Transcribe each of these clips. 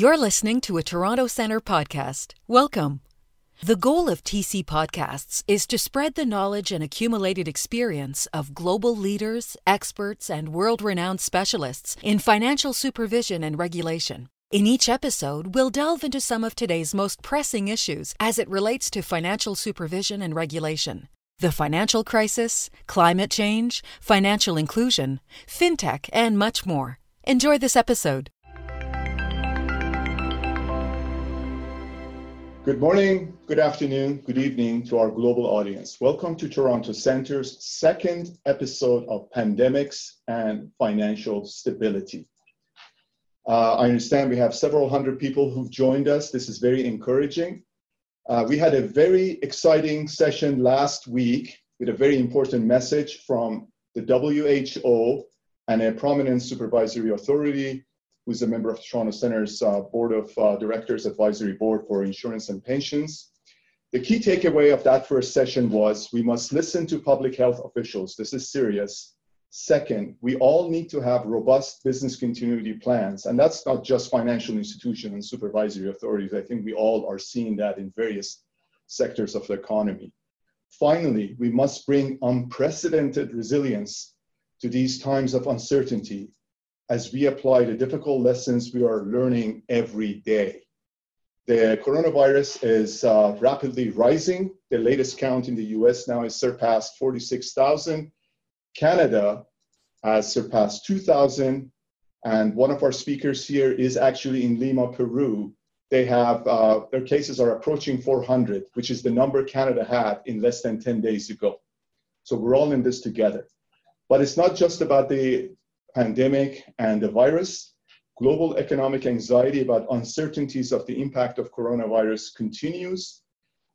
You're listening to a Toronto Centre podcast. Welcome. The goal of TC Podcasts is to spread the knowledge and accumulated experience of global leaders, experts, and world renowned specialists in financial supervision and regulation. In each episode, we'll delve into some of today's most pressing issues as it relates to financial supervision and regulation. The financial crisis, climate change, financial inclusion, fintech, and much more. Enjoy this episode. Good morning, good afternoon, good evening to our global audience. Welcome to Toronto Centre's second episode of Pandemics and Financial Stability. Uh, I understand we have several hundred people who've joined us. This is very encouraging. Uh, we had a very exciting session last week with a very important message from the WHO and a prominent supervisory authority who's a member of Toronto Centre's uh, Board of uh, Directors Advisory Board for Insurance and Pensions. The key takeaway of that first session was we must listen to public health officials. This is serious. Second, we all need to have robust business continuity plans. And that's not just financial institutions and supervisory authorities. I think we all are seeing that in various sectors of the economy. Finally, we must bring unprecedented resilience to these times of uncertainty as we apply the difficult lessons we are learning every day. The coronavirus is uh, rapidly rising. The latest count in the US now has surpassed 46,000. Canada has surpassed 2,000. And one of our speakers here is actually in Lima, Peru. They have, uh, their cases are approaching 400, which is the number Canada had in less than 10 days ago. So we're all in this together. But it's not just about the pandemic and the virus, global economic anxiety about uncertainties of the impact of coronavirus continues.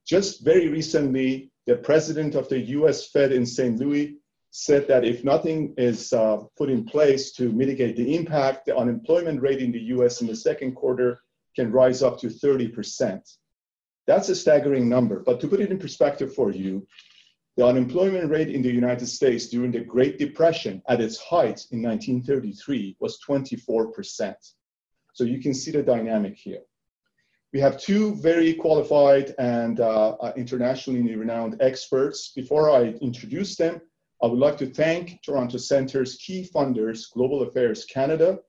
Just very recently, the president of the US Fed in St. Louis said that if nothing is uh, put in place to mitigate the impact, the unemployment rate in the US in the second quarter can rise up to 30%. That's a staggering number. But to put it in perspective for you, the unemployment rate in the United States during the Great Depression at its height in 1933 was 24%. So you can see the dynamic here. We have two very qualified and uh, uh, internationally renowned experts. Before I introduce them, I would like to thank Toronto Centre's key funders, Global Affairs Canada,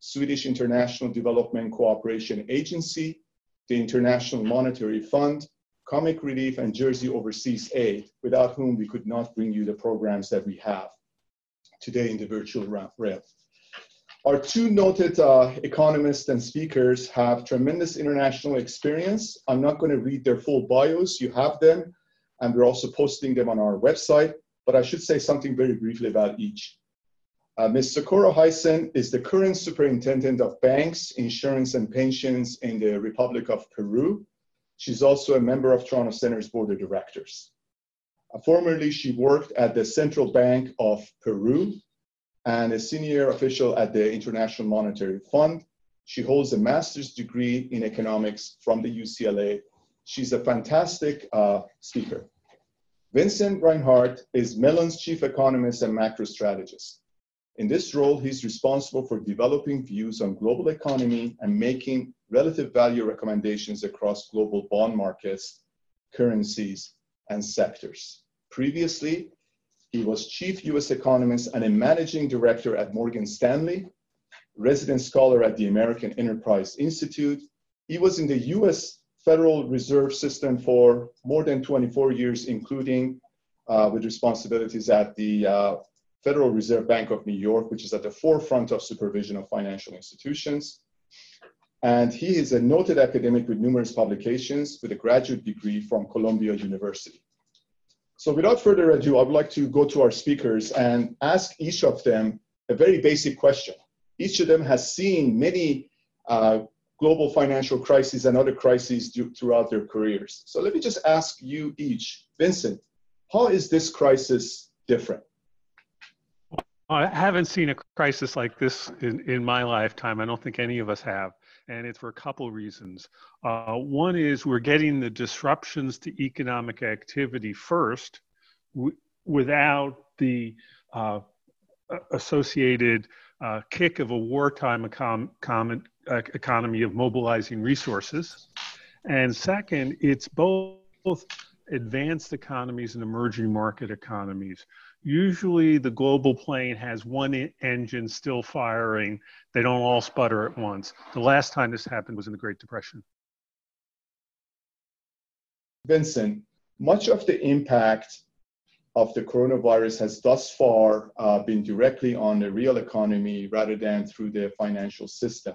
Swedish International Development Cooperation Agency, the International Monetary Fund, Comic Relief, and Jersey Overseas Aid, without whom we could not bring you the programs that we have today in the virtual realm. Our two noted uh, economists and speakers have tremendous international experience. I'm not going to read their full bios, you have them, and we're also posting them on our website, but I should say something very briefly about each. Uh, Ms. Socorro Heysen is the current superintendent of banks, insurance, and pensions in the Republic of Peru. She's also a member of Toronto Centre's Board of Directors. Uh, formerly, she worked at the Central Bank of Peru and a senior official at the International Monetary Fund. She holds a master's degree in economics from the UCLA. She's a fantastic uh, speaker. Vincent Reinhart is Mellon's chief economist and macro strategist. In this role, he's responsible for developing views on global economy and making relative value recommendations across global bond markets, currencies, and sectors. Previously, he was chief US economist and a managing director at Morgan Stanley, resident scholar at the American Enterprise Institute. He was in the US Federal Reserve System for more than 24 years, including uh, with responsibilities at the uh, Federal Reserve Bank of New York, which is at the forefront of supervision of financial institutions. And he is a noted academic with numerous publications with a graduate degree from Columbia University. So without further ado, I would like to go to our speakers and ask each of them a very basic question. Each of them has seen many uh, global financial crises and other crises throughout their careers. So let me just ask you each, Vincent, how is this crisis different? I haven't seen a crisis like this in, in my lifetime. I don't think any of us have. And it's for a couple reasons. Uh, one is we're getting the disruptions to economic activity first w- without the uh, associated uh, kick of a wartime econ- uh, economy of mobilizing resources. And second, it's both advanced economies and emerging market economies. Usually, the global plane has one engine still firing. They don't all sputter at once. The last time this happened was in the Great Depression. Vincent, much of the impact of the coronavirus has thus far uh, been directly on the real economy rather than through the financial system.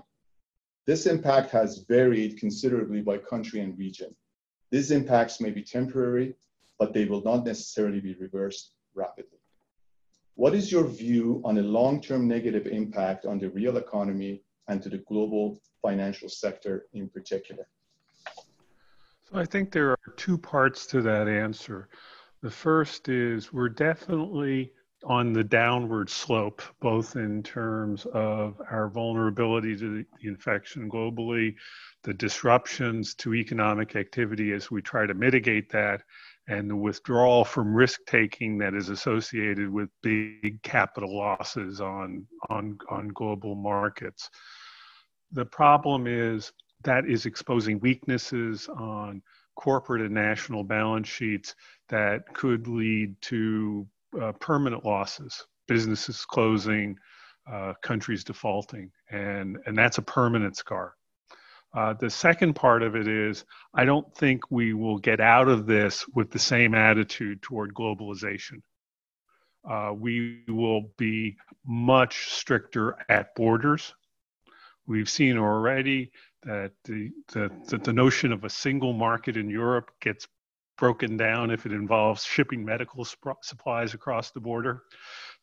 This impact has varied considerably by country and region. These impacts may be temporary, but they will not necessarily be reversed rapidly. What is your view on a long-term negative impact on the real economy and to the global financial sector in particular? So I think there are two parts to that answer. The first is we're definitely on the downward slope, both in terms of our vulnerability to the infection globally, the disruptions to economic activity as we try to mitigate that, and the withdrawal from risk taking that is associated with big capital losses on, on, on global markets. The problem is that is exposing weaknesses on corporate and national balance sheets that could lead to uh, permanent losses, businesses closing, uh, countries defaulting, and, and that's a permanent scar. Uh, the second part of it is I don't think we will get out of this with the same attitude toward globalization. Uh, we will be much stricter at borders. We've seen already that the, the, that the notion of a single market in Europe gets broken down if it involves shipping medical sp- supplies across the border,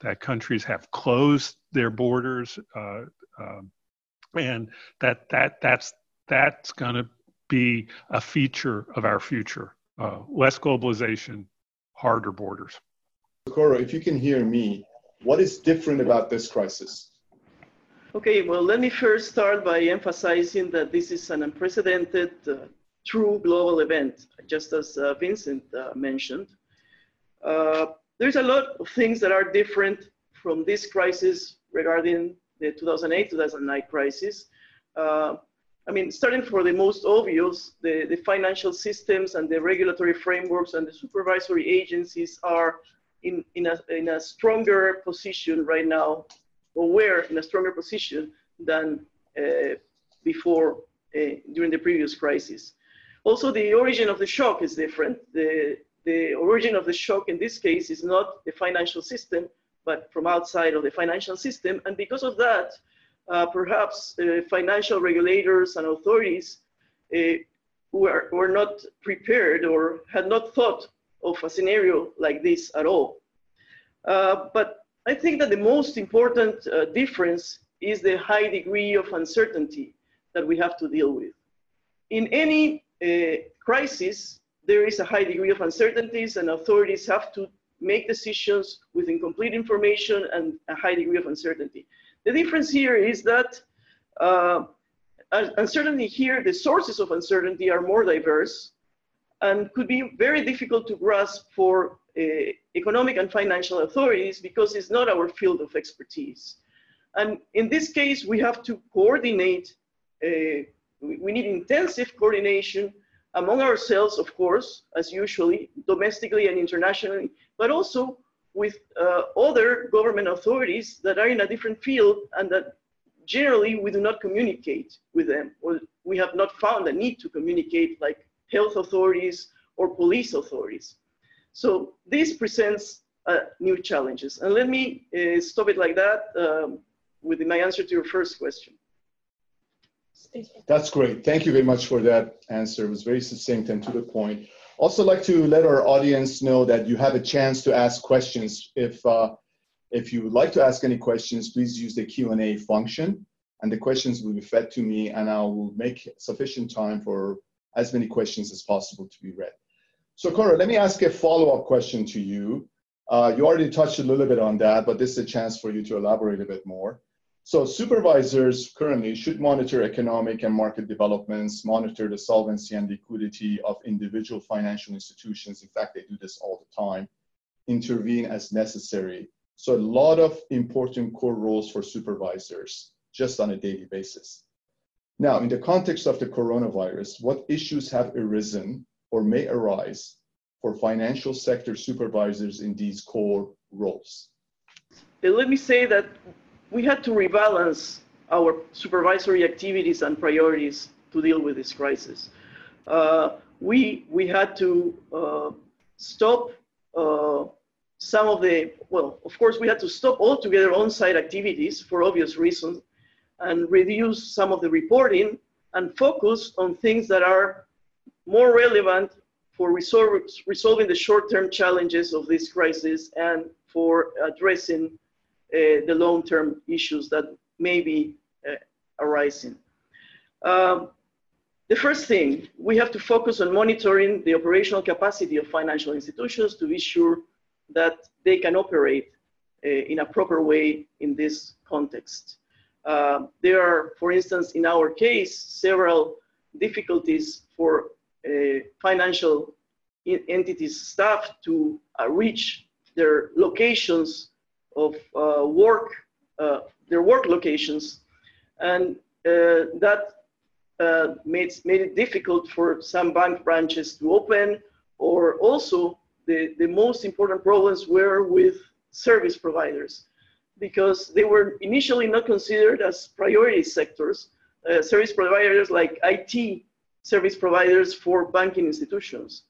that countries have closed their borders, uh, um, and that that that's that's going to be a feature of our future. Uh, less globalization, harder borders. Socorro, if you can hear me, what is different about this crisis? Okay, well, let me first start by emphasizing that this is an unprecedented, uh, true global event, just as uh, Vincent uh, mentioned. Uh, there's a lot of things that are different from this crisis regarding the 2008-2009 crisis. Uh, I mean, starting for the most obvious, the, the financial systems and the regulatory frameworks and the supervisory agencies are in, in, a, in a stronger position right now or were in a stronger position than uh, before uh, during the previous crisis. Also, the origin of the shock is different. The, the origin of the shock in this case is not the financial system, but from outside of the financial system. And because of that, perhaps uh, financial regulators and authorities uh, were, were not prepared or had not thought of a scenario like this at all. Uh, but I think that the most important uh, difference is the high degree of uncertainty that we have to deal with. In any uh, crisis, there is a high degree of uncertainties and authorities have to make decisions with incomplete information and a high degree of uncertainty. The difference here is that uh, uncertainty here, the sources of uncertainty are more diverse and could be very difficult to grasp for uh, economic and financial authorities because it's not our field of expertise. And in this case, we have to coordinate, uh, we need intensive coordination among ourselves, of course, as usually, domestically and internationally, but also with uh, other government authorities that are in a different field and that generally we do not communicate with them, or we have not found a need to communicate like health authorities or police authorities. So this presents uh, new challenges. And let me uh, stop it like that um, with my answer to your first question. That's great. Thank you very much for that answer. It was very succinct and to the point. Also like to let our audience know that you have a chance to ask questions. If, uh, if you would like to ask any questions, please use the Q&A function and the questions will be fed to me and I will make sufficient time for as many questions as possible to be read. Socorro, let me ask a follow-up question to you. Uh, you already touched a little bit on that, but this is a chance for you to elaborate a bit more. So supervisors currently should monitor economic and market developments, monitor the solvency and liquidity of individual financial institutions. In fact, they do this all the time, intervene as necessary. So a lot of important core roles for supervisors just on a daily basis. Now, in the context of the coronavirus, what issues have arisen or may arise for financial sector supervisors in these core roles? Let me say that we had to rebalance our supervisory activities and priorities to deal with this crisis. Uh, we, we had to uh, stop uh, some of the, well, of course, we had to stop altogether on-site activities for obvious reasons and reduce some of the reporting and focus on things that are more relevant for resol resolving the short-term challenges of this crisis and for addressing the long-term issues that may be uh, arising. Um, the first thing, we have to focus on monitoring the operational capacity of financial institutions to be sure that they can operate uh, in a proper way in this context. Uh, there are, for instance, in our case, several difficulties for uh, financial entities staff to uh, reach their locations of uh, work, uh, their work locations, and that uh, made, made it difficult for some bank branches to open, or also the, the most important problems were with service providers because they were initially not considered as priority sectors. Uh, service providers like IT service providers for banking institutions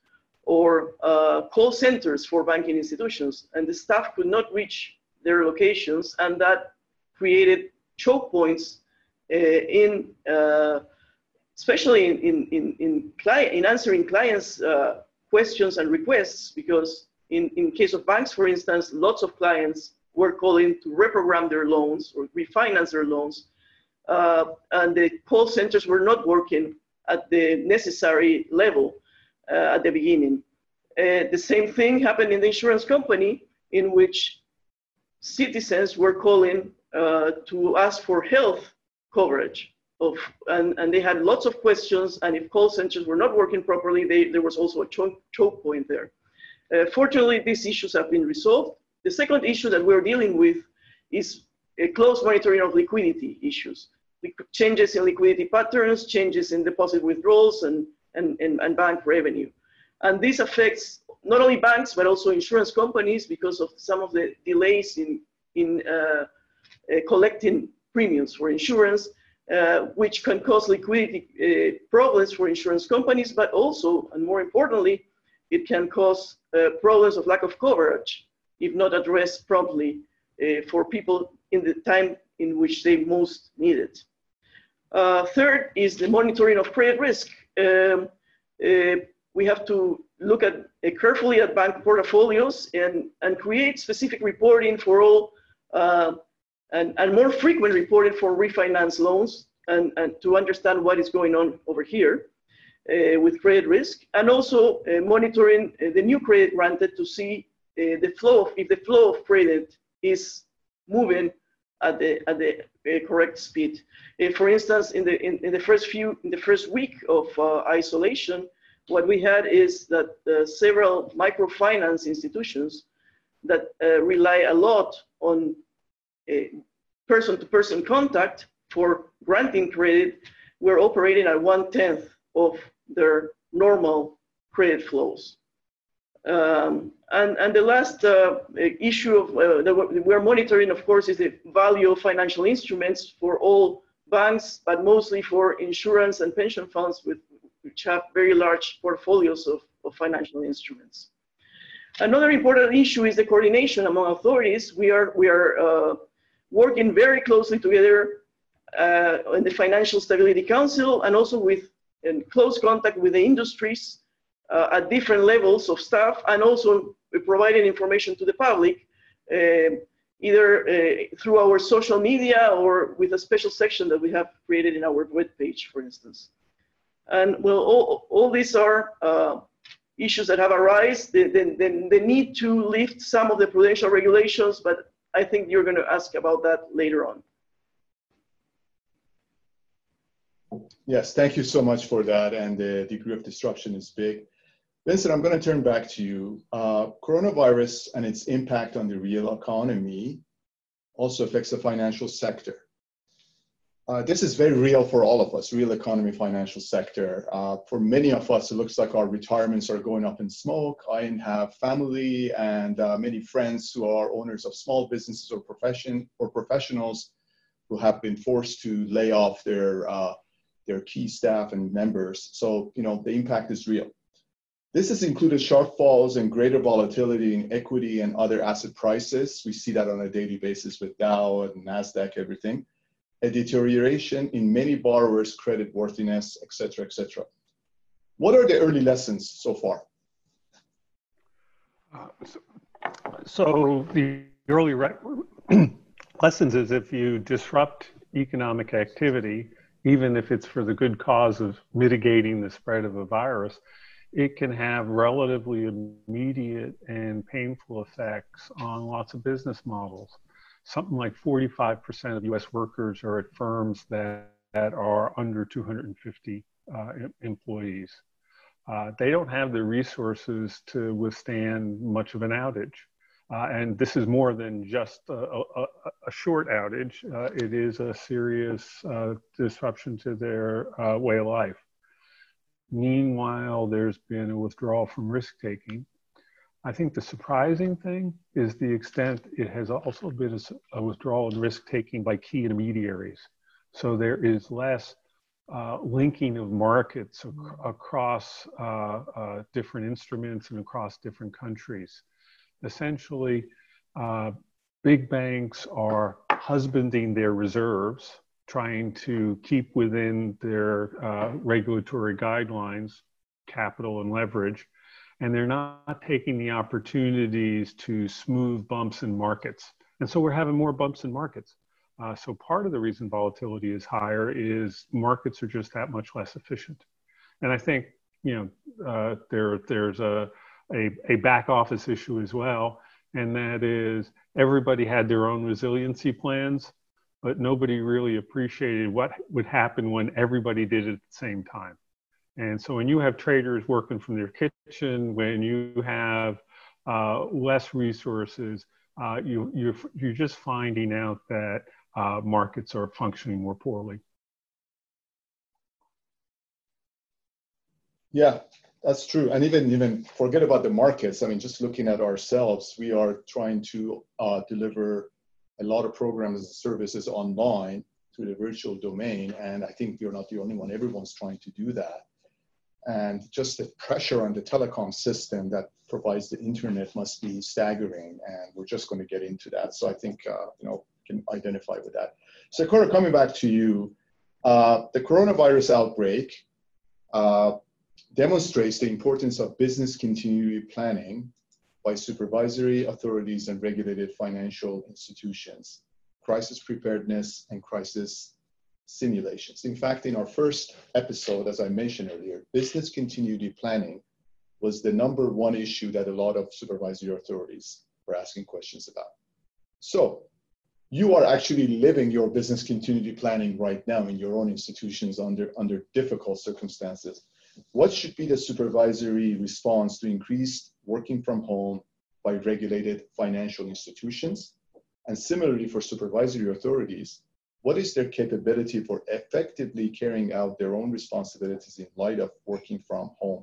or uh, call centers for banking institutions. And the staff could not reach their locations, and that created choke points uh, in uh, especially in, in, in, client, in answering clients' uh, questions and requests, because in, in case of banks, for instance, lots of clients were calling to reprogram their loans or refinance their loans, uh, and the call centers were not working at the necessary level uh, at the beginning. Uh, the same thing happened in the insurance company, in which citizens were calling uh, to ask for health coverage of, and, and they had lots of questions, and if call centers were not working properly, they, there was also a choke, choke point there. Uh, fortunately, these issues have been resolved. The second issue that we're dealing with is a close monitoring of liquidity issues. Changes in liquidity patterns, changes in deposit withdrawals, and, and, and, and bank revenue. And this affects not only banks, but also insurance companies because of some of the delays in, in uh, uh, collecting premiums for insurance uh, which can cause liquidity uh, problems for insurance companies, but also, and more importantly, it can cause uh, problems of lack of coverage if not addressed promptly uh, for people in the time in which they most need it. Uh, third is the monitoring of credit risk. Um, we have to look at carefully at bank portfolios and, and create specific reporting for all and, and more frequent reporting for refinance loans and, and to understand what is going on over here uh, with credit risk, and also uh, monitoring uh, the new credit granted to see uh, the flow of, if the flow of credit is moving at the, at the uh, correct speed. Uh, for instance, in the, in, in, the first few, in the first week of isolation, what we had is that several microfinance institutions that rely a lot on person-to-person contact for granting credit were operating at one-tenth of their normal credit flows. Um, and, and the last uh, issue of, uh, that we're monitoring, of course, is the value of financial instruments for all banks, but mostly for insurance and pension funds with, which have very large portfolios of, of financial instruments. Another important issue is the coordination among authorities. We are, we are uh, working very closely together uh, in the Financial Stability Council and also with in close contact with the industries uh, at different levels of staff and also providing information to the public uh, either through our social media or with a special section that we have created in our web page, for instance. And well, all, all these are uh, issues that have arisen, the, need to lift some of the prudential regulations, but I think you're going to ask about that later on. Yes, thank you so much for that. And the degree of disruption is big. Vincent, I'm going to turn back to you. Uh, coronavirus and its impact on the real economy also affects the financial sector. Uh, this is very real for all of us, real economy, financial sector. Uh, for many of us, it looks like our retirements are going up in smoke. I have family and uh, many friends who are owners of small businesses or profession or professionals who have been forced to lay off their uh, their key staff and members. So you know the impact is real. This has included sharp falls and greater volatility in equity and other asset prices. We see that on a daily basis with Dow and Nasdaq, everything a deterioration in many borrowers' credit worthiness, et cetera, et cetera. What are the early lessons so far? Uh, so, so, the early lessons is if you disrupt economic activity, even if it's for the good cause of mitigating the spread of a virus, it can have relatively immediate and painful effects on lots of business models something like 45% of US workers are at firms that, that are under 250 uh, employees. Uh, they don't have the resources to withstand much of an outage. Uh, and this is more than just a, a, a short outage. Uh, it is a serious uh, disruption to their uh, way of life. Meanwhile, there's been a withdrawal from risk taking. I think the surprising thing is the extent it has also been a, a withdrawal and risk taking by key intermediaries. So there is less uh, linking of markets ac- across uh, uh, different instruments and across different countries. Essentially, uh, big banks are husbanding their reserves, trying to keep within their uh, regulatory guidelines, capital and leverage and they're not taking the opportunities to smooth bumps in markets. And so we're having more bumps in markets. Uh, so part of the reason volatility is higher is markets are just that much less efficient. And I think you know uh, there there's a, a a back office issue as well, and that is everybody had their own resiliency plans, but nobody really appreciated what would happen when everybody did it at the same time. And so when you have traders working from their kitchen, when you have uh, less resources, uh, you, you're, you're just finding out that uh, markets are functioning more poorly. Yeah, that's true. And even even forget about the markets. I mean, just looking at ourselves, we are trying to uh, deliver a lot of programs and services online through the virtual domain. And I think we're not the only one. Everyone's trying to do that and just the pressure on the telecom system that provides the internet must be staggering and we're just going to get into that. So i think uh, you know can identify with that. Socorro, coming back to you uh, the coronavirus outbreak uh, demonstrates the importance of business continuity planning by supervisory authorities and regulated financial institutions. Crisis preparedness and crisis simulations. In fact, in our first episode, as I mentioned earlier, business continuity planning was the number one issue that a lot of supervisory authorities were asking questions about. So you are actually living your business continuity planning right now in your own institutions under, under difficult circumstances. What should be the supervisory response to increased working from home by regulated financial institutions? And similarly for supervisory authorities, what is their capability for effectively carrying out their own responsibilities in light of working from home,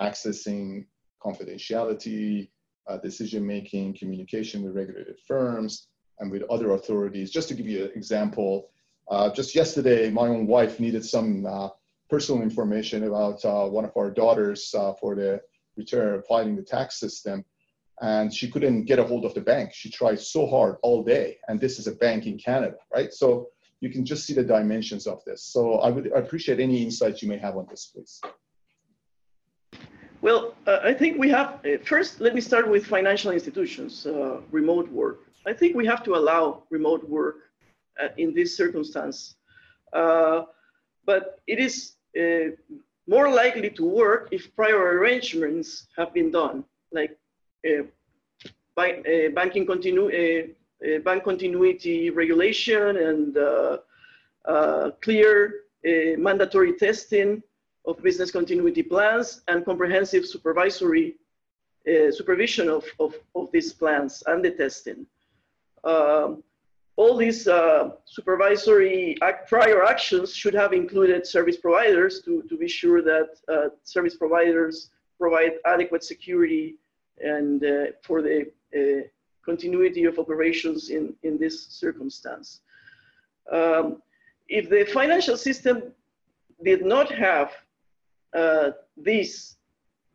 accessing confidentiality, uh, decision making, communication with regulated firms, and with other authorities. Just to give you an example, uh, just yesterday, my own wife needed some uh, personal information about uh, one of our daughters uh, for the return filing the tax system and she couldn't get a hold of the bank. She tried so hard all day, and this is a bank in Canada, right? So you can just see the dimensions of this. So I would appreciate any insights you may have on this, please. Well, uh, I think we have, uh, first, let me start with financial institutions, uh, remote work. I think we have to allow remote work uh, in this circumstance. Uh, but it is uh, more likely to work if prior arrangements have been done, like by, banking continu bank continuity regulation and uh, clear mandatory testing of business continuity plans and comprehensive supervisory uh, supervision of, of, of, these plans and the testing. Um, all these uh, supervisory act, prior actions should have included service providers to, to be sure that uh, service providers provide adequate security and uh, for the uh, continuity of operations in, in this circumstance. Um, if the financial system did not have uh, this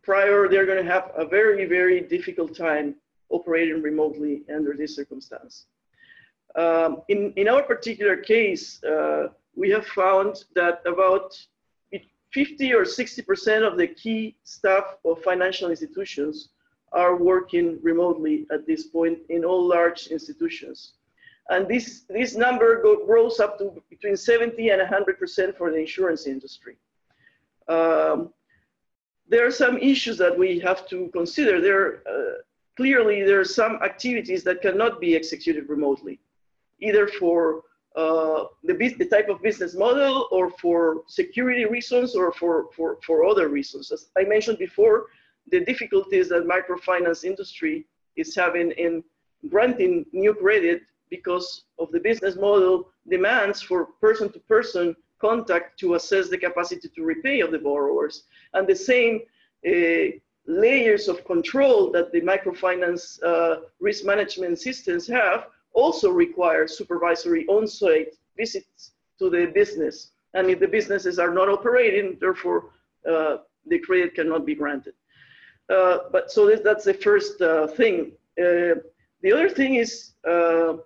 prior, they're going to have a very, very difficult time operating remotely under this circumstance. Um, in, in our particular case, uh, we have found that about 50 or 60% of the key staff of financial institutions are working remotely at this point in all large institutions. And this, this number go, grows up to between 70 and 100% for the insurance industry. Um, there are some issues that we have to consider. There, uh, clearly, there are some activities that cannot be executed remotely, either for uh, the, the type of business model or for security reasons or for, for, for other reasons. As I mentioned before, the difficulties that microfinance industry is having in granting new credit because of the business model demands for person-to-person contact to assess the capacity to repay of the borrowers. And the same uh, layers of control that the microfinance uh, risk management systems have also require supervisory on-site visits to the business. And if the businesses are not operating, therefore uh, the credit cannot be granted. Uh, but so that's the first uh, thing. Uh, the other thing is the,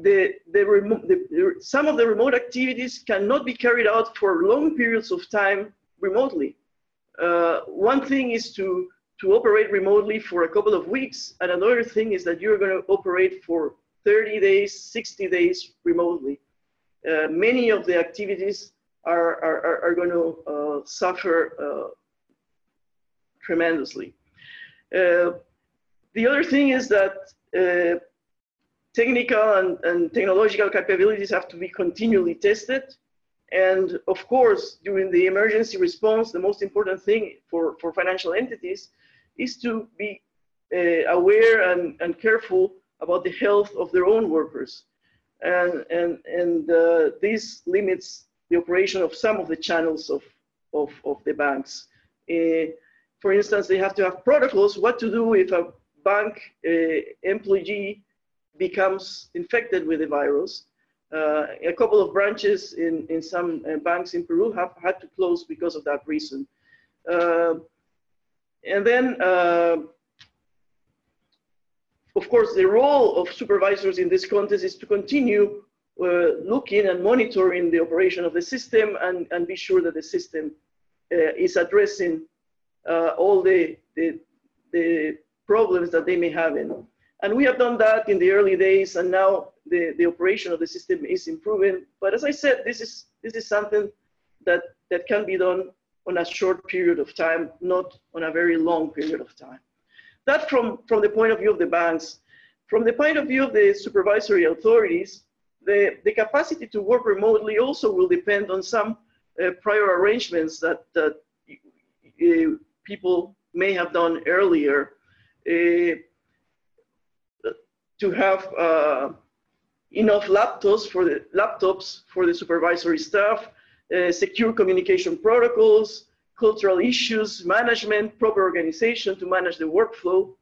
the, the, some of the remote activities cannot be carried out for long periods of time remotely. one thing is to to operate remotely for a couple of weeks. And another thing is that you're going to operate for 30 days, 60 days remotely. Uh, many of the activities are, are, are going to uh, suffer uh, tremendously. Uh, the other thing is that uh, technical and, and technological capabilities have to be continually tested. And of course, during the emergency response, the most important thing for, for financial entities is to be uh, aware and, and careful about the health of their own workers. And, and, and uh, this limits the operation of some of the channels of, of, of the banks. Uh, for instance, they have to have protocols what to do if a bank uh, employee becomes infected with the virus. Uh, a couple of branches in, in some uh, banks in Peru have had to close because of that reason. And then, of course, the role of supervisors in this context is to continue looking and monitoring the operation of the system and, and be sure that the system is addressing uh, all the, the, the problems that they may have in. And we have done that in the early days, and now the, the operation of the system is improving. But as I said, this is, this is something that, that can be done on a short period of time, not on a very long period of time. That from, from the point of view of the banks. From the point of view of the supervisory authorities, the, the capacity to work remotely also will depend on some uh, prior arrangements that, that uh, people may have done earlier uh, to have uh, enough laptops for the laptops for the supervisory staff, uh, secure communication protocols, cultural issues management, proper organization to manage the workflow,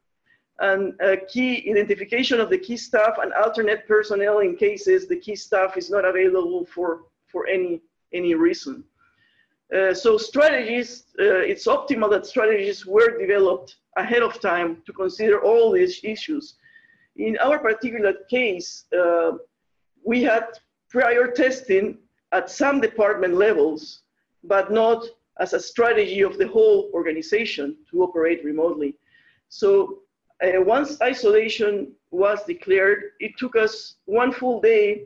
and key identification of the key staff and alternate personnel in cases the key staff is not available for, for any, any reason. Uh, so strategies, uh, it's optimal that strategies were developed ahead of time to consider all these issues. In our particular case, uh, we had prior testing at some department levels, but not as a strategy of the whole organization to operate remotely. So uh, once isolation was declared, it took us one full day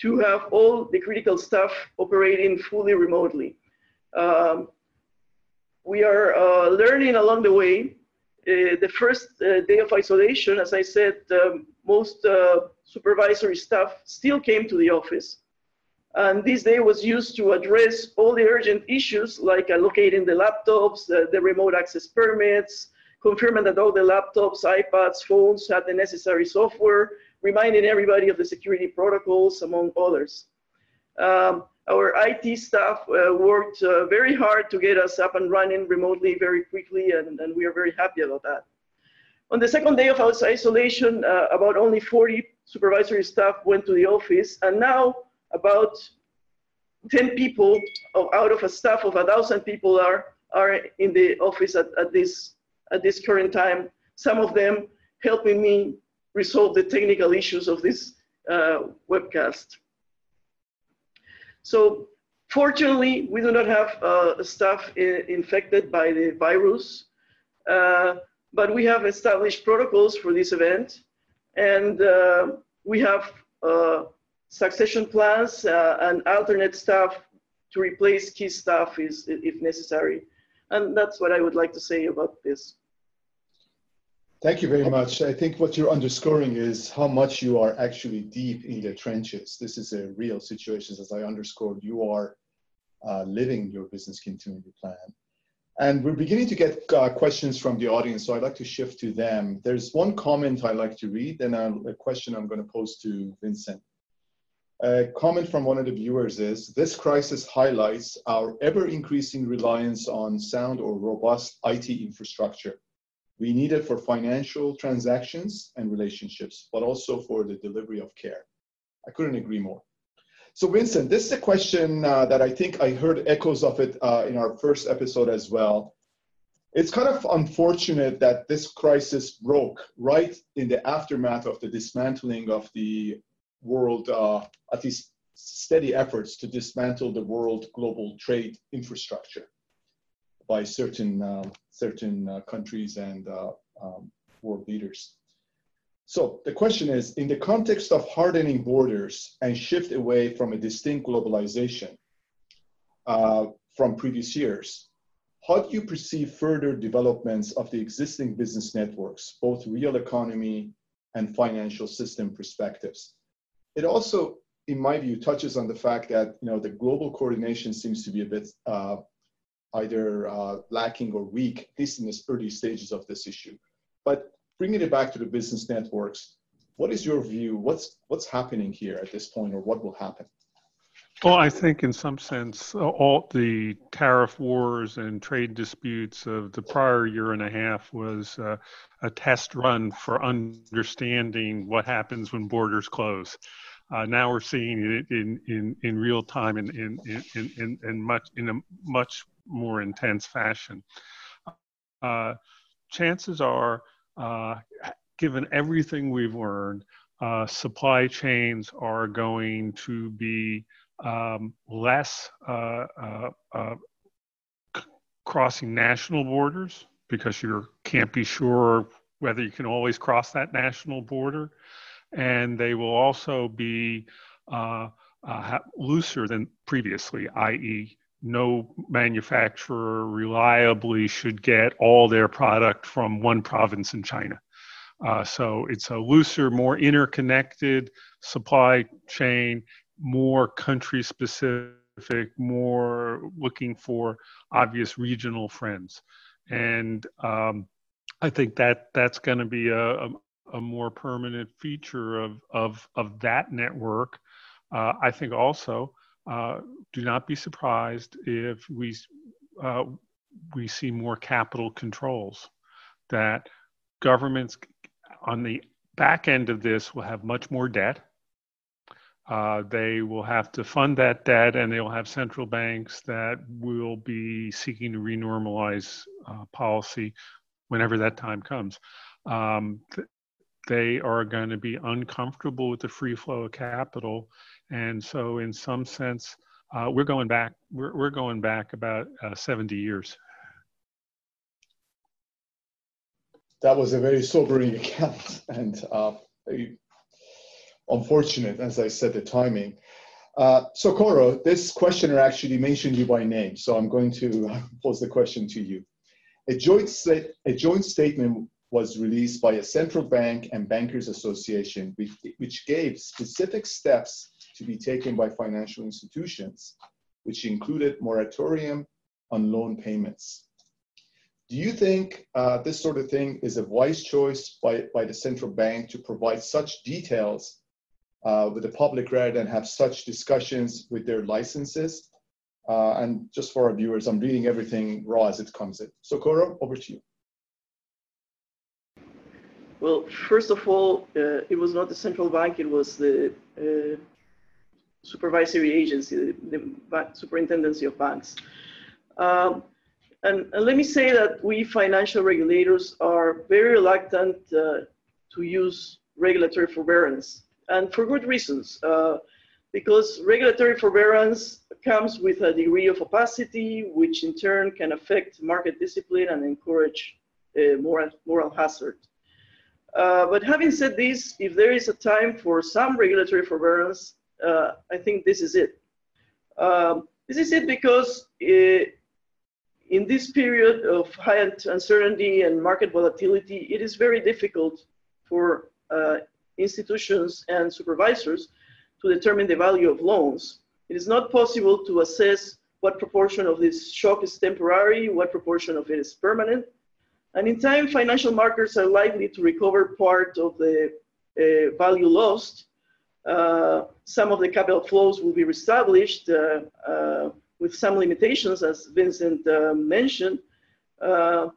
to have all the critical staff operating fully remotely. Um, we are uh, learning along the way. Uh, the first uh, day of isolation, as I said, um, most uh, supervisory staff still came to the office. And this day was used to address all the urgent issues like allocating the laptops, the remote access permits, confirming that all the laptops, iPads, phones had the necessary software, reminding everybody of the security protocols, among others. Um, our IT staff uh, worked uh, very hard to get us up and running remotely very quickly, and, and we are very happy about that. On the second day of our isolation, uh, about only 40 supervisory staff went to the office, and now about 10 people out of a staff of thousand people are, are in the office at, at, this, at this current time. Some of them helping me resolve the technical issues of this uh, webcast. So fortunately, we do not have uh, staff infected by the virus, uh, but we have established protocols for this event, and uh, we have uh, succession plans uh, and alternate staff to replace key staff is, if necessary. And that's what I would like to say about this. Thank you very much. I think what you're underscoring is how much you are actually deep in the trenches. This is a real situation, as I underscored. You are uh, living your business continuity plan. And we're beginning to get uh, questions from the audience, so I'd like to shift to them. There's one comment I'd like to read, and a question I'm going to pose to Vincent. A comment from one of the viewers is This crisis highlights our ever increasing reliance on sound or robust IT infrastructure we need it for financial transactions and relationships, but also for the delivery of care. I couldn't agree more. So, Vincent, this is a question uh, that I think I heard echoes of it uh, in our first episode as well. It's kind of unfortunate that this crisis broke right in the aftermath of the dismantling of the world, uh, at least steady efforts to dismantle the world global trade infrastructure by certain um, certain uh, countries and uh, um, world leaders. So the question is, in the context of hardening borders and shift away from a distinct globalization uh, from previous years, how do you perceive further developments of the existing business networks, both real economy and financial system perspectives? It also, in my view, touches on the fact that you know the global coordination seems to be a bit uh, either uh, lacking or weak, at least in the early stages of this issue. But bringing it back to the business networks, what is your view? What's what's happening here at this point, or what will happen? Well, I think in some sense, all the tariff wars and trade disputes of the prior year and a half was uh, a test run for understanding what happens when borders close. Uh, now we're seeing it in, in, in real time in, in, in, in, in much in a much more intense fashion. Uh, chances are, uh, given everything we've learned, uh, supply chains are going to be um, less uh, uh, uh, c- crossing national borders because you can't be sure whether you can always cross that national border. And they will also be looser than previously, i.e., no manufacturer reliably should get all their product from one province in China. Uh, so it's a looser, more interconnected supply chain, more country specific, more looking for obvious regional friends. And um, I think that that's going to be a, a, a, more permanent feature of, of, of that network. Uh, I think also uh, do not be surprised if we uh, we see more capital controls. That governments on the back end of this will have much more debt. Uh, they will have to fund that debt, and they will have central banks that will be seeking to renormalize uh, policy whenever that time comes. Um, th- they are going to be uncomfortable with the free flow of capital and so, in some sense, uh, we're going back. We're, we're going back about uh, 70 years. That was a very sobering account and uh, unfortunate, as I said, the timing. Uh, so, Coro, this questioner actually mentioned you by name, so I'm going to pose the question to you. A joint, a joint statement was released by a central bank and bankers association, which, which gave specific steps to be taken by financial institutions, which included moratorium on loan payments. Do you think uh, this sort of thing is a wise choice by, by the central bank to provide such details uh, with the public rather than have such discussions with their licenses? Uh, and just for our viewers, I'm reading everything raw as it comes in. Socorro, over to you. Well, first of all, uh, it was not the central bank, it was the uh, supervisory agency, the, superintendency of banks. Um, and, and, let me say that we financial regulators are very reluctant uh, to use regulatory forbearance, and for good reasons. Uh, because regulatory forbearance comes with a degree of opacity, which in turn can affect market discipline and encourage uh, moral, moral hazard. Uh, but having said this, if there is a time for some regulatory forbearance, uh, I think this is it. Um, this is it because it, uh, in this period of high uncertainty and market volatility, it is very difficult for uh, institutions and supervisors to determine the value of loans. It is not possible to assess what proportion of this shock is temporary, what proportion of it is permanent, and in time, financial markets are likely to recover part of the uh, value lost. Uh, some of the capital flows will be reestablished uh, uh with some limitations, as Vincent uh, mentioned. Uh,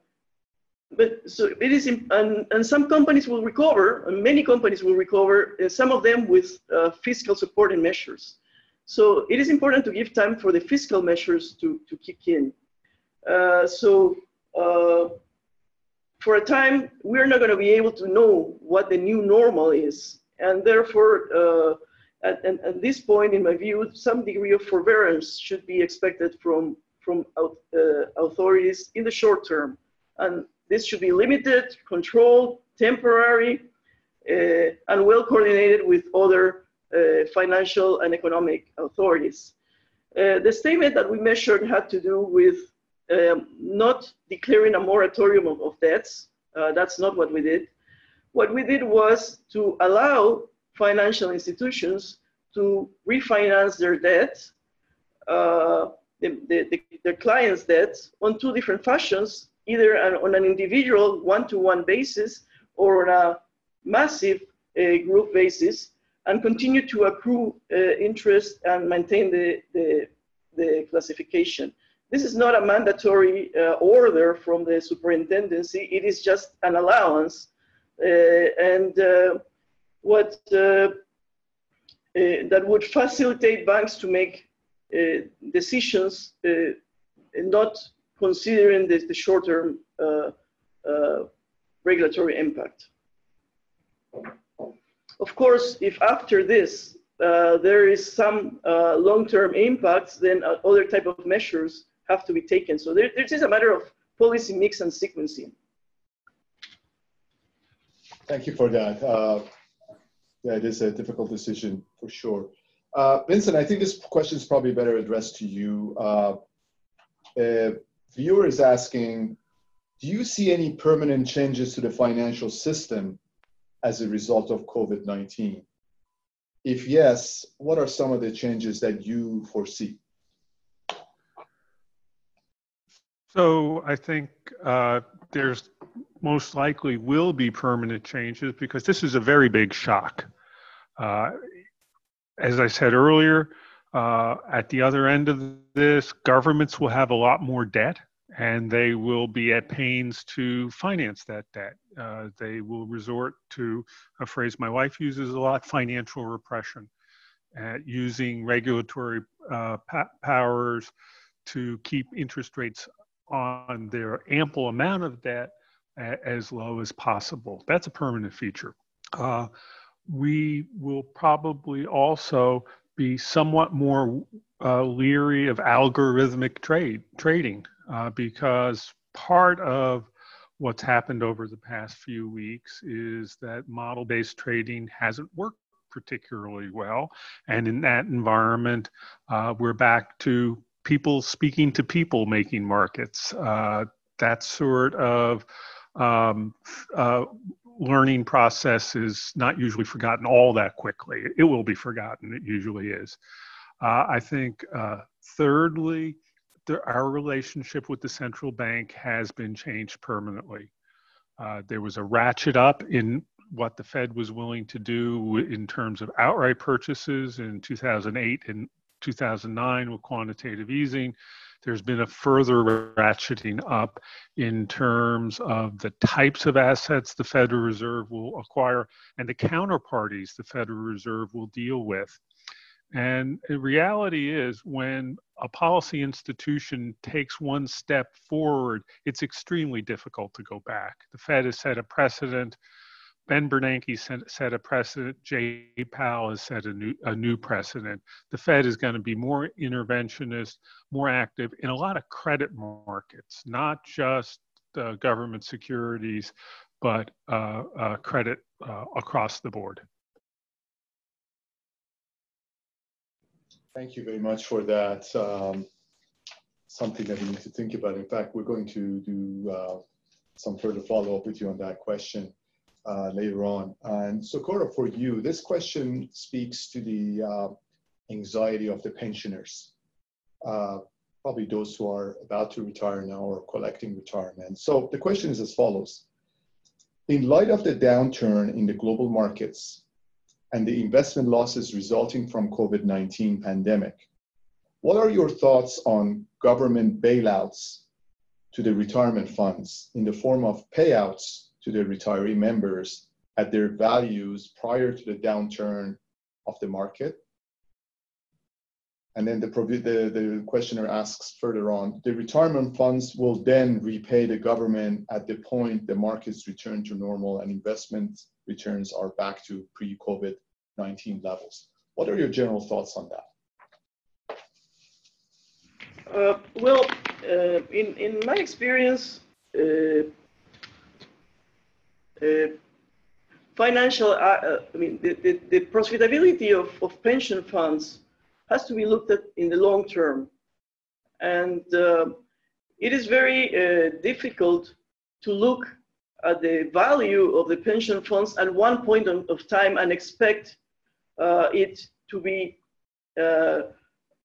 but so it is, and, and some companies will recover, and many companies will recover, some of them with fiscal supporting measures. So it is important to give time for the fiscal measures to, to kick in. so for a time, we're not going to be able to know what the new normal is. And therefore, uh, at, at, at, this point, in my view, some degree of forbearance should be expected from, from uh, authorities in the short term. And this should be limited, controlled, temporary, uh, and well coordinated with other uh, financial and economic authorities. Uh, the statement that we measured had to do with um, not declaring a moratorium of, of debts. Uh, that's not what we did. What we did was to allow financial institutions to refinance their debt, uh, the, the, their clients' debt, on two different fashions, either an, on an individual one-to-one basis or on a massive uh, group basis, and continue to accrue uh, interest and maintain the, the, the classification. This is not a mandatory uh, order from the superintendency. It is just an allowance. Uh, and uh, what uh, that would facilitate banks to make decisions not considering the, the short-term regulatory impact. Of course, if after this uh, there is some uh, long-term impacts, then uh, other type of measures have to be taken. So there, there's just a matter of policy mix and sequencing. Thank you for that. Uh, yeah, it is a difficult decision for sure. Uh, Vincent, I think this question is probably better addressed to you. Uh, a viewer is asking, do you see any permanent changes to the financial system as a result of COVID-19? If yes, what are some of the changes that you foresee? So I think uh, there's most likely will be permanent changes because this is a very big shock. Uh, as I said earlier, uh, at the other end of this, governments will have a lot more debt and they will be at pains to finance that debt. Uh, they will resort to a phrase my wife uses a lot financial repression, uh, using regulatory uh, powers to keep interest rates on their ample amount of debt as low as possible. That's a permanent feature. Uh, we will probably also be somewhat more uh, leery of algorithmic trade trading uh, because part of what's happened over the past few weeks is that model-based trading hasn't worked particularly well, and in that environment, uh, we're back to people speaking to people making markets. Uh, that sort of um, uh, learning process is not usually forgotten all that quickly. It will be forgotten, it usually is. Uh, I think, uh, thirdly, our relationship with the central bank has been changed permanently. Uh, there was a ratchet up in what the Fed was willing to do in terms of outright purchases in 2008 and 2009 with quantitative easing. There's been a further ratcheting up in terms of the types of assets the Federal Reserve will acquire and the counterparties the Federal Reserve will deal with. And the reality is, when a policy institution takes one step forward, it's extremely difficult to go back. The Fed has set a precedent. Ben Bernanke set, a precedent. Jay Powell has set a new, a new precedent. The Fed is going to be more interventionist, more active in a lot of credit markets, not just uh, government securities, but uh, uh, credit uh, across the board. Thank you very much for that. Um, something that we need to think about. In fact, we're going to do uh, some further follow up with you on that question uh, later on. And Socorro, for you, this question speaks to the uh, anxiety of the pensioners, uh, probably those who are about to retire now or collecting retirement. So the question is as follows. In light of the downturn in the global markets and the investment losses resulting from COVID-19 pandemic, what are your thoughts on government bailouts to the retirement funds in the form of payouts to the retiree members at their values prior to the downturn of the market. And then the, the, the questioner asks further on, the retirement funds will then repay the government at the point the markets return to normal and investment returns are back to pre-COVID-19 levels. What are your general thoughts on that? Uh, well, uh, in, in my experience, uh, financial, uh, uh, I mean, the, the, the, profitability of, of pension funds has to be looked at in the long term. And it is very difficult to look at the value of the pension funds at one point of time and expect uh, it to be uh,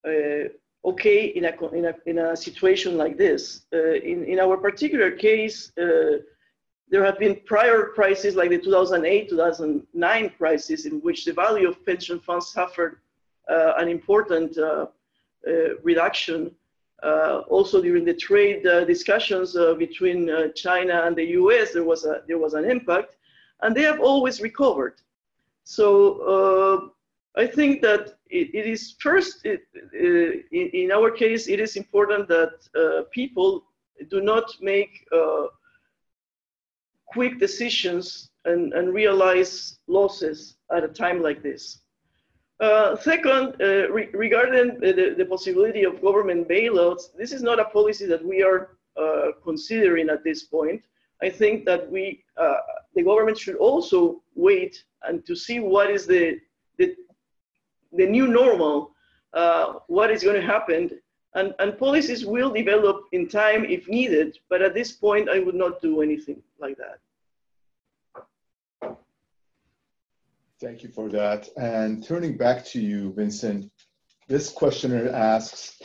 uh, okay in a, in, a, in a situation like this. in, in our particular case, there have been prior crises like the 2008 2009 crisis in which the value of pension funds suffered uh, an important uh, uh, reduction. Uh, also during the trade uh, discussions between China and the US, there was, a, there was an impact, and they have always recovered. So I think that it, it is first, it, in, in, our case, it is important that people do not make quick decisions and, and realize losses at a time like this. Uh, second, uh, re regarding the, the, possibility of government bailouts, this is not a policy that we are uh, considering at this point. I think that we, uh, the government should also wait and to see what is the, the, the new normal, uh, what is going to happen, and, and policies will develop in time if needed, but at this point, I would not do anything like that. Thank you for that. And turning back to you, Vincent, this questioner asks,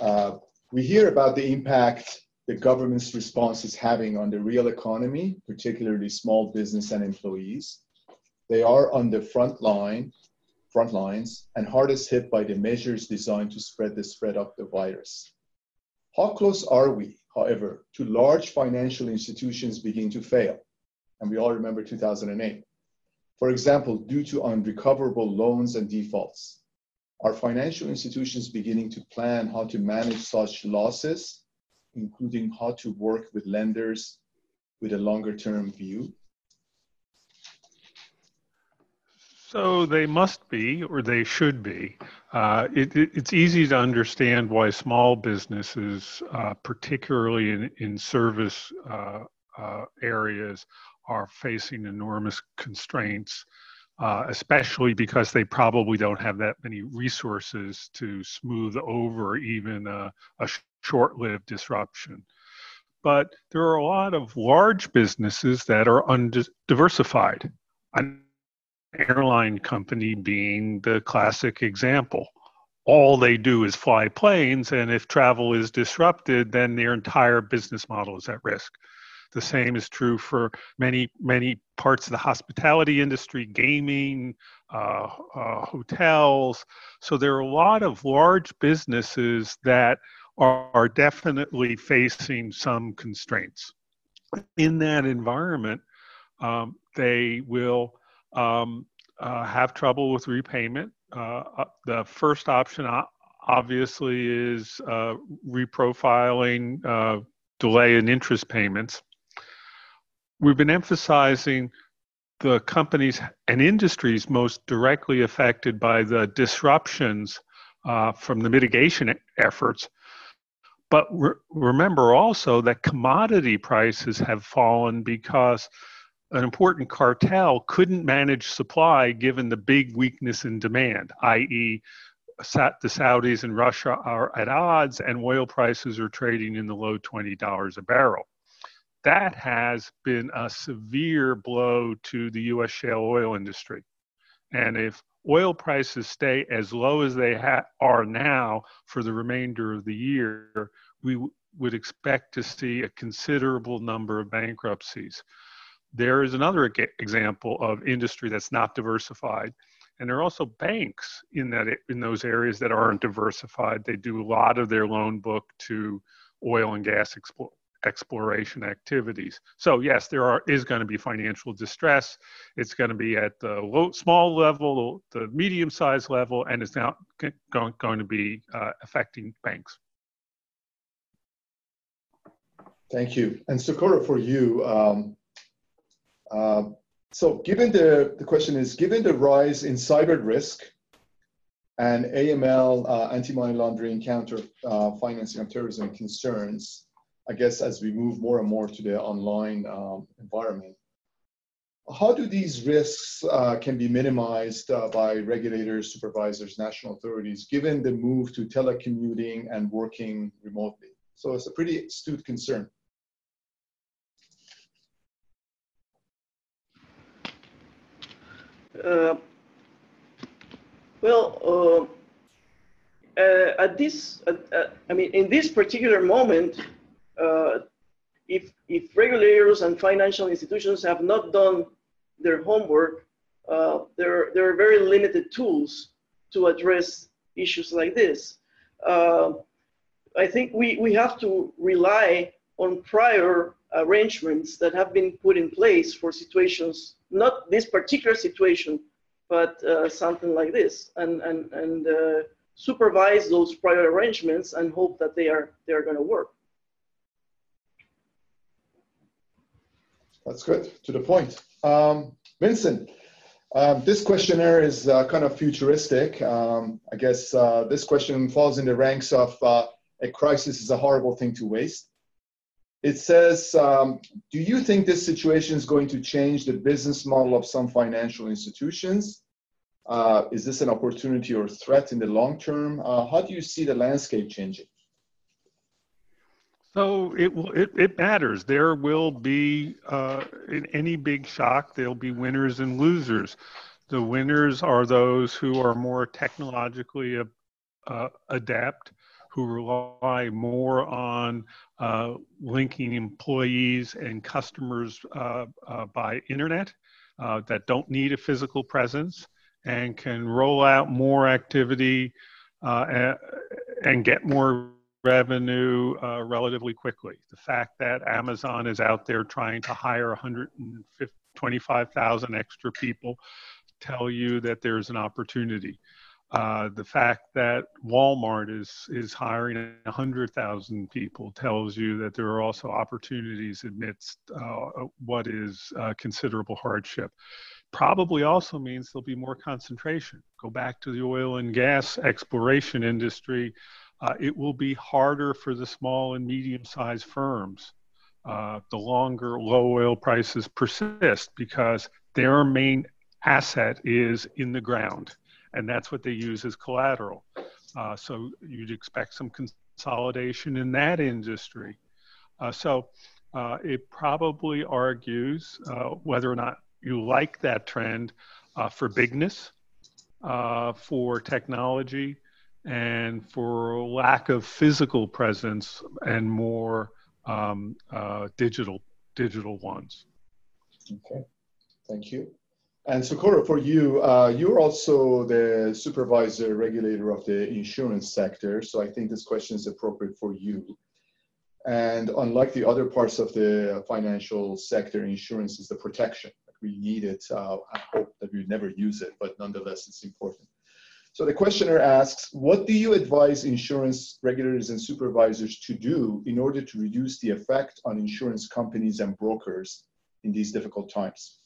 uh, we hear about the impact the government's response is having on the real economy, particularly small business and employees. They are on the front line, front lines, and hardest hit by the measures designed to spread the spread of the virus. How close are we, however, to large financial institutions beginning to fail? And we all remember 2008. For example, due to unrecoverable loans and defaults, are financial institutions beginning to plan how to manage such losses, including how to work with lenders with a longer term view? So they must be, or they should be. Uh, it, it, it's easy to understand why small businesses, uh, particularly in, in service uh, uh areas, are facing enormous constraints, uh, especially because they probably don't have that many resources to smooth over even a, a short lived disruption. But there are a lot of large businesses that are undiversified. An airline company being the classic example. all they do is fly planes, and if travel is disrupted, then their entire business model is at risk. The same is true for many, many parts of the hospitality industry, gaming, uh, uh, hotels. So there are a lot of large businesses that are, are definitely facing some constraints. In that environment, um, they will um, uh, have trouble with repayment. Uh, uh the first option, obviously, is uh, reprofiling, uh, delay in interest payments. We've been emphasizing the companies and industries most directly affected by the disruptions uh, from the mitigation efforts. But re- remember also that commodity prices have fallen because an important cartel couldn't manage supply given the big weakness in demand, i.e., the Saudis and Russia are at odds and oil prices are trading in the low $20 a barrel. That has been a severe blow to the US shale oil industry. And if oil prices stay as low as they ha- are now for the remainder of the year, we w- would expect to see a considerable number of bankruptcies. There is another example of industry that's not diversified. And there are also banks in that in those areas that aren't diversified. They do a lot of their loan book to oil and gas exploration activities. So yes, there are is going to be financial distress. It's going to be at the low, small level, the medium sized level, and it's now going, going to be uh, affecting banks. Thank you. And Socorro, for you, um, uh, so given the, the question is, given the rise in cyber risk and AML, uh, anti-money laundering, counter uh, financing of terrorism concerns, I guess as we move more and more to the online um, environment, how do these risks uh, can be minimized uh, by regulators, supervisors, national authorities, given the move to telecommuting and working remotely? So it's a pretty astute concern. Well, uh, uh, at this, I mean, in this particular moment, uh, if, if regulators and financial institutions have not done their homework, uh, there, there are very limited tools to address issues like this. Uh, I think we, we have to rely on prior arrangements that have been put in place for situations, not this particular situation, but uh, something like this, and, and, and uh, supervise those prior arrangements and hope that they are, they are going to work. That's good. To the point. Um, Vincent, um, this questionnaire is uh, kind of futuristic. Um, I guess uh, this question falls in the ranks of uh, a crisis is a horrible thing to waste. It says, um, do you think this situation is going to change the business model of some financial institutions? Uh, is this an opportunity or threat in the long term? Uh, how do you see the landscape changing? So it. It, it matters. There will be uh, in any big shock. There'll be winners and losers. The winners are those who are more technologically uh, adept, who rely more on uh, linking employees and customers uh, uh, by internet, uh, that don't need a physical presence, and can roll out more activity and get more revenue uh, relatively quickly. The fact that Amazon is out there trying to hire 125,000 extra people tell you that there's an opportunity. Uh, the fact that Walmart is is hiring 100,000 people tells you that there are also opportunities amidst uh, what is uh, considerable hardship. Probably also means there'll be more concentration. Go back to the oil and gas exploration industry uh, it will be harder for the small and medium sized firms uh, the longer low oil prices persist because their main asset is in the ground and that's what they use as collateral. Uh, so you'd expect some consolidation in that industry. Uh, so uh, it probably argues uh, whether or not you like that trend for bigness, for technology, and for lack of physical presence and more um, uh, digital digital ones. Okay, thank you. And Socorro, for you, uh, you're also the supervisor regulator of the insurance sector. So I think this question is appropriate for you. And unlike the other parts of the financial sector, insurance is the protection. We need it. Uh, I hope that we never use it, but nonetheless, it's important. So the questioner asks, what do you advise insurance regulators and supervisors to do in order to reduce the effect on insurance companies and brokers in these difficult times?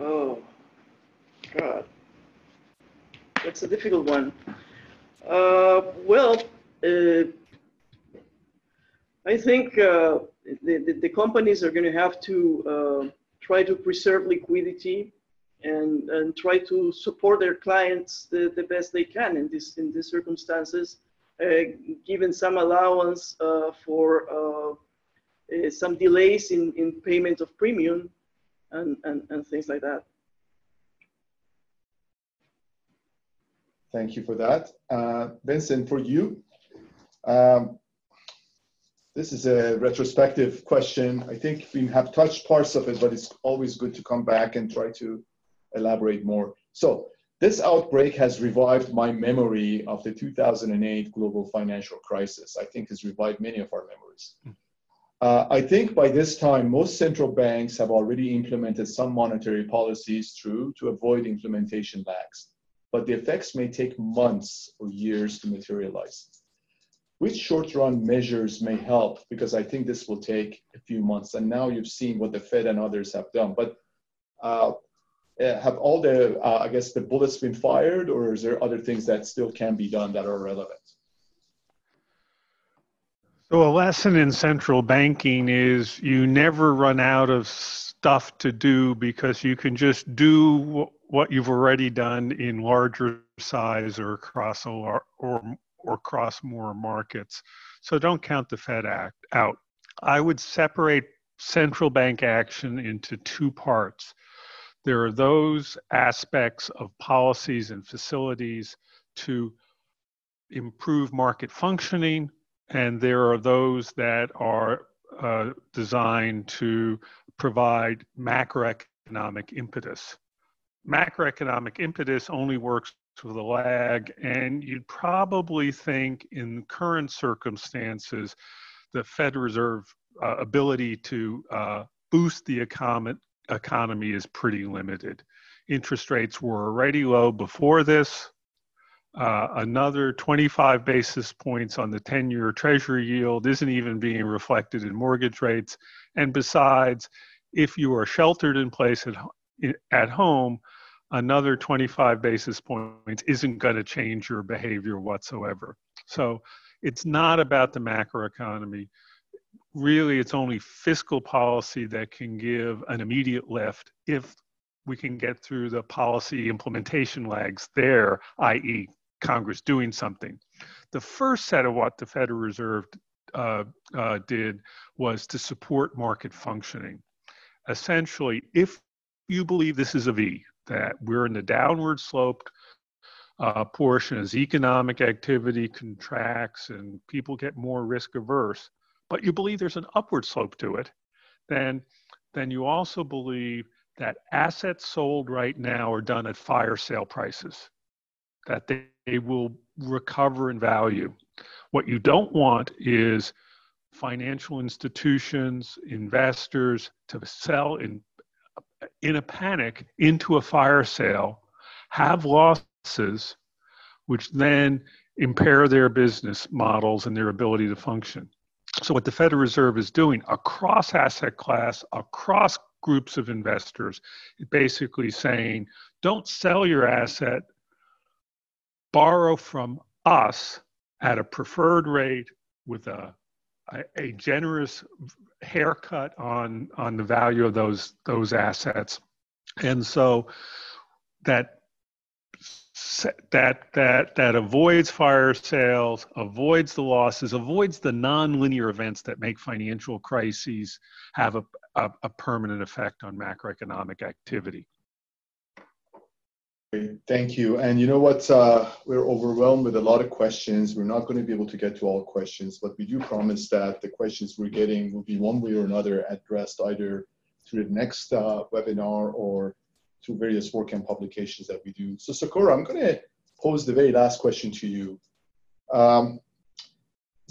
Oh, God. That's a difficult one. Uh, well, uh, I think uh, the, the, companies are going to have to uh, try to preserve liquidity and, and try to support their clients the, the best they can in, this, in these circumstances, uh, given some allowance uh, for some delays in, in payment of premium and, and, and things like that. Thank you for that. Uh, Vincent, for you, um, this is a retrospective question. I think we have touched parts of it, but it's always good to come back and try to elaborate more. So this outbreak has revived my memory of the 2008 global financial crisis. I think has revived many of our memories. Hmm. Uh, I think by this time, most central banks have already implemented some monetary policies through to avoid implementation lags, but the effects may take months or years to materialize. Which short run measures may help? Because I think this will take a few months. And now you've seen what the Fed and others have done. But uh, uh have all the, uh, I guess, the bullets been fired, or is there other things that still can be done that are relevant? So, a lesson in central banking is you never run out of stuff to do because you can just do what you've already done in larger size or across or, or, or across more markets. So, don't count the Fed Act out. I would separate central bank action into two parts. There are those aspects of policies and facilities to improve market functioning and there are those that are uh, designed to provide macroeconomic impetus. Macroeconomic impetus only works with a lag, and you'd probably think in current circumstances, the Fed Reserve uh, ability to uh, boost the econ- economy is pretty limited. Interest rates were already low before this uh, another 25 basis points on the 10 year treasury yield isn't even being reflected in mortgage rates. And besides, if you are sheltered in place at, at home, another 25 basis points isn't going to change your behavior whatsoever. So it's not about the macroeconomy. Really, it's only fiscal policy that can give an immediate lift if we can get through the policy implementation lags there, i.e., Congress doing something. The first set of what the Federal Reserve uh, uh, did was to support market functioning. Essentially, if you believe this is a V, that we're in the downward sloped uh, portion as economic activity contracts and people get more risk averse, but you believe there's an upward slope to it, then, then you also believe that assets sold right now are done at fire sale prices that they, they will recover in value. What you don't want is financial institutions, investors to sell in in a panic into a fire sale, have losses, which then impair their business models and their ability to function. So, what the Federal Reserve is doing across asset class, across groups of investors, basically saying, don't sell your asset borrow from us at a preferred rate with a, a, a generous haircut on, on the value of those, those assets. And so that that that that avoids fire sales, avoids the losses, avoids the nonlinear events that make financial crises have a, a, a permanent effect on macroeconomic activity. Thank you. And you know what? Uh, we're overwhelmed with a lot of questions. We're not going to be able to get to all questions, but we do promise that the questions we're getting will be one way or another addressed either through the next uh, webinar or through various work and publications that we do. So Socorro, I'm going to pose the very last question to you. Um,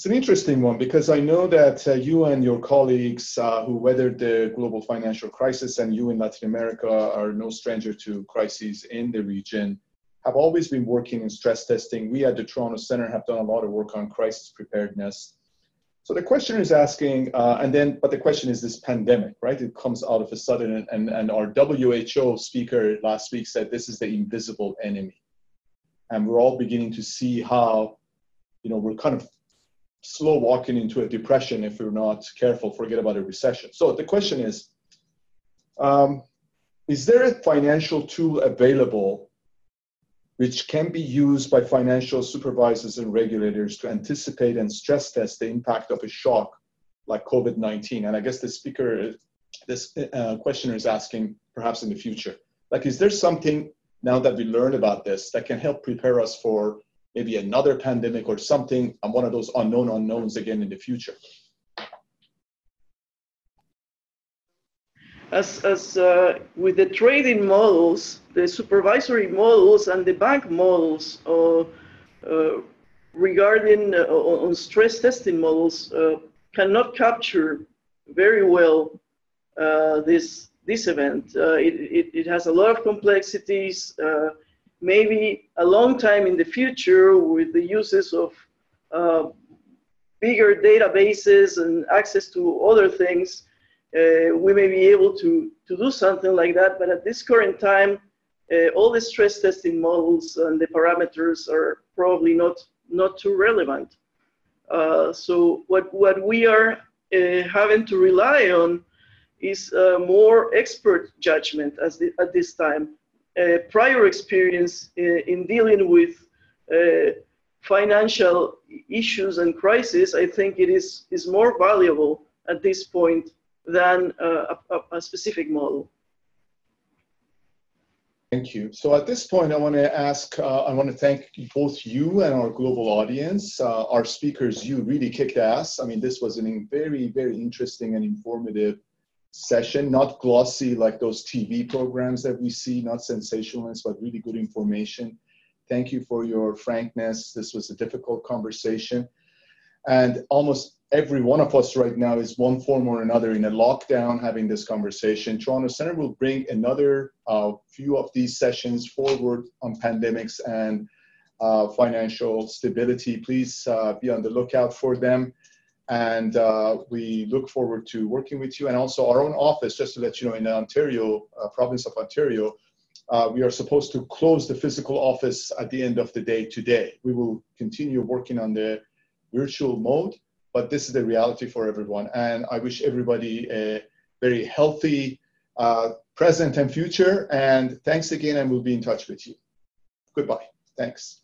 it's an interesting one because I know that uh, you and your colleagues uh, who weathered the global financial crisis and you in Latin America are no stranger to crises in the region, have always been working in stress testing. We at the Toronto Center have done a lot of work on crisis preparedness. So the question is asking, uh, and then, but the question is this pandemic, right? It comes out of a sudden, and, and, and our WHO speaker last week said this is the invisible enemy. And we're all beginning to see how, you know, we're kind of slow walking into a depression if we're not careful, forget about a recession. So the question is um, Is there a financial tool available which can be used by financial supervisors and regulators to anticipate and stress test the impact of a shock like COVID 19? And I guess the speaker, this uh, questioner is asking perhaps in the future. Like, is there something now that we learned about this that can help prepare us for maybe another pandemic or something, and one of those unknown unknowns again in the future. As, as uh, with the trading models, the supervisory models and the bank models uh, uh, regarding uh, on stress testing models uh, cannot capture very well uh, this this event. It, it, it, has a lot of complexities maybe a long time in the future with the uses of uh, bigger databases and access to other things, uh, we may be able to, to do something like that. But at this current time, uh, all the stress testing models and the parameters are probably not, not too relevant. Uh, so what, what we are uh, having to rely on is uh, more expert judgment as the, at this time prior experience in, in dealing with uh, financial issues and crises, I think it is, is more valuable at this point than uh, a, a, specific model. Thank you. So at this point, I want to ask, uh, I want to thank both you and our global audience. Uh, our speakers, you really kicked ass. I mean, this was a very, very interesting and informative session, not glossy like those TV programs that we see, not sensationalist, but really good information. Thank you for your frankness. This was a difficult conversation. And almost every one of us right now is one form or another in a lockdown having this conversation. Toronto Center will bring another uh, few of these sessions forward on pandemics and uh, financial stability. Please uh, be on the lookout for them. And uh, we look forward to working with you and also our own office, just to let you know, in the Ontario, uh, province of Ontario, uh, we are supposed to close the physical office at the end of the day today. We will continue working on the virtual mode, but this is the reality for everyone. And I wish everybody a very healthy uh, present and future. And thanks again, and we'll be in touch with you. Goodbye. Thanks.